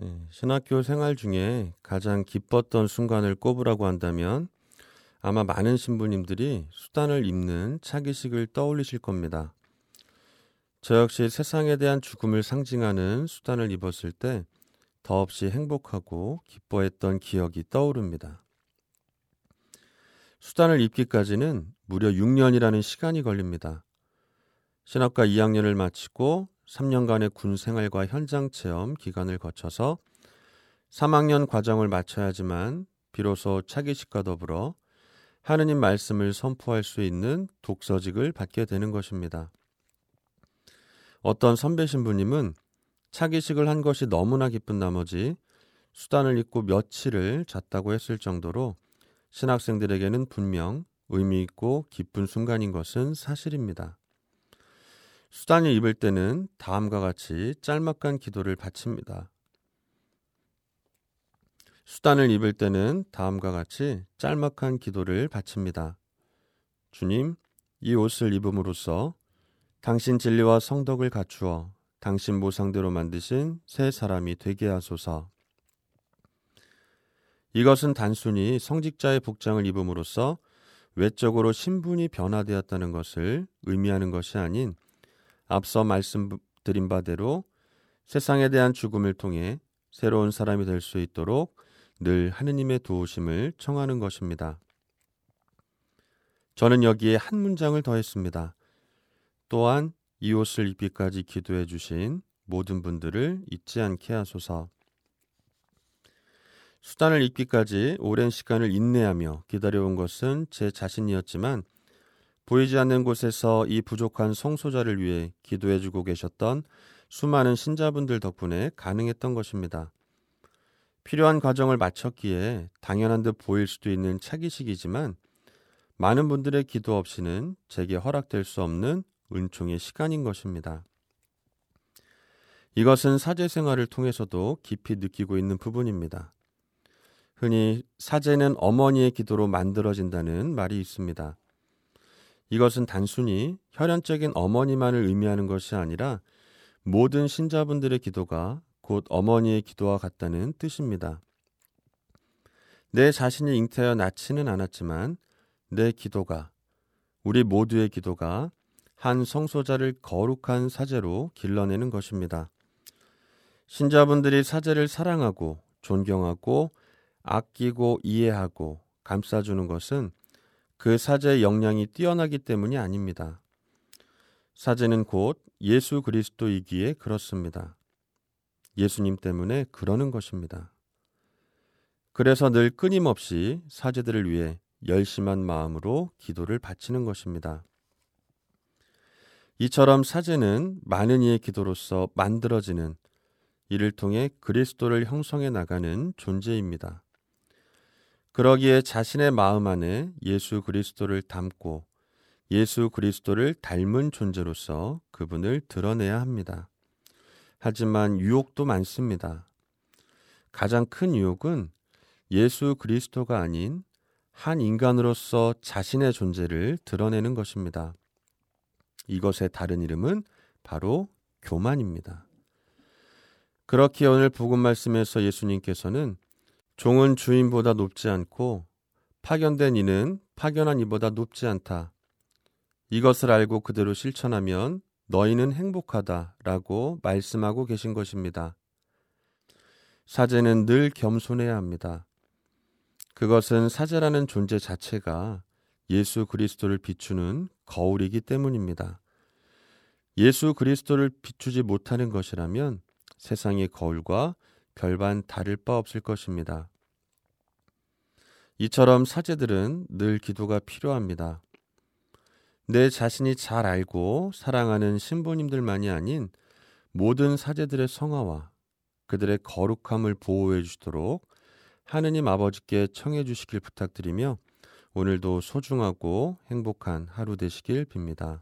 네, 신학교 생활 중에 가장 기뻤던 순간을 꼽으라고 한다면 아마 많은 신부님들이 수단을 입는 차기식을 떠올리실 겁니다. 저 역시 세상에 대한 죽음을 상징하는 수단을 입었을 때 더없이 행복하고 기뻐했던 기억이 떠오릅니다. 수단을 입기까지는 무려 6년이라는 시간이 걸립니다. 신학과 2학년을 마치고 3년간의 군 생활과 현장 체험 기간을 거쳐서 3학년 과정을 마쳐야지만 비로소 차기식과 더불어 하느님 말씀을 선포할 수 있는 독서직을 받게 되는 것입니다. 어떤 선배 신부님은 차기식을 한 것이 너무나 기쁜 나머지 수단을 입고 며칠을 잤다고 했을 정도로 신학생들에게는 분명 의미 있고 기쁜 순간인 것은 사실입니다. 수단을 입을 때는 다음과 같이 짤막한 기도를 바칩니다. 수단을 입을 때는 다음과 같이 짤막한 기도를 바칩니다. 주님, 이 옷을 입음으로써 당신 진리와 성덕을 갖추어 당신 모상대로 만드신 새 사람이 되게 하소서. 이것은 단순히 성직자의 복장을 입음으로써 외적으로 신분이 변화되었다는 것을 의미하는 것이 아닌 앞서 말씀드린 바대로 세상에 대한 죽음을 통해 새로운 사람이 될 수 있도록 늘 하느님의 도우심을 청하는 것입니다. 저는 여기에 한 문장을 더했습니다. 또한 이 옷을 입기까지 기도해 주신 모든 분들을 잊지 않게 하소서. 수단을 입기까지 오랜 시간을 인내하며 기다려온 것은 제 자신이었지만 보이지 않는 곳에서 이 부족한 성소자를 위해 기도해 주고 계셨던 수많은 신자분들 덕분에 가능했던 것입니다. 필요한 과정을 마쳤기에 당연한 듯 보일 수도 있는 차기식이지만 많은 분들의 기도 없이는 제게 허락될 수 없는 은총의 시간인 것입니다. 이것은 사제 생활을 통해서도 깊이 느끼고 있는 부분입니다. 흔히 사제는 어머니의 기도로 만들어진다는 말이 있습니다. 이것은 단순히 혈연적인 어머니만을 의미하는 것이 아니라 모든 신자분들의 기도가 곧 어머니의 기도와 같다는 뜻입니다. 내 자신이 잉태하여 낳지는 않았지만 내 기도가 우리 모두의 기도가 한 성소자를 거룩한 사제로 길러내는 것입니다. 신자분들이 사제를 사랑하고 존경하고 아끼고 이해하고 감싸주는 것은 그 사제의 역량이 뛰어나기 때문이 아닙니다. 사제는 곧 예수 그리스도이기에 그렇습니다. 예수님 때문에 그러는 것입니다. 그래서 늘 끊임없이 사제들을 위해 열심한 마음으로 기도를 바치는 것입니다. 이처럼 사제는 많은 이의 기도로서 만들어지는 이를 통해 그리스도를 형성해 나가는 존재입니다. 그러기에 자신의 마음 안에 예수 그리스도를 담고 예수 그리스도를 닮은 존재로서 그분을 드러내야 합니다. 하지만 유혹도 많습니다. 가장 큰 유혹은 예수 그리스도가 아닌 한 인간으로서 자신의 존재를 드러내는 것입니다. 이것의 다른 이름은 바로 교만입니다. 그렇게 오늘 복음 말씀에서 예수님께서는 종은 주인보다 높지 않고 파견된 이는 파견한 이보다 높지 않다. 이것을 알고 그대로 실천하면 너희는 행복하다 라고 말씀하고 계신 것입니다. 사제는 늘 겸손해야 합니다. 그것은 사제라는 존재 자체가 예수 그리스도를 비추는 거울이기 때문입니다. 예수 그리스도를 비추지 못하는 것이라면 세상의 거울과 별반 다를 바 없을 것입니다. 이처럼 사제들은 늘 기도가 필요합니다. 내 자신이 잘 알고 사랑하는 신부님들만이 아닌 모든 사제들의 성화와 그들의 거룩함을 보호해 주시도록 하느님 아버지께 청해 주시길 부탁드리며 오늘도 소중하고 행복한 하루 되시길 빕니다.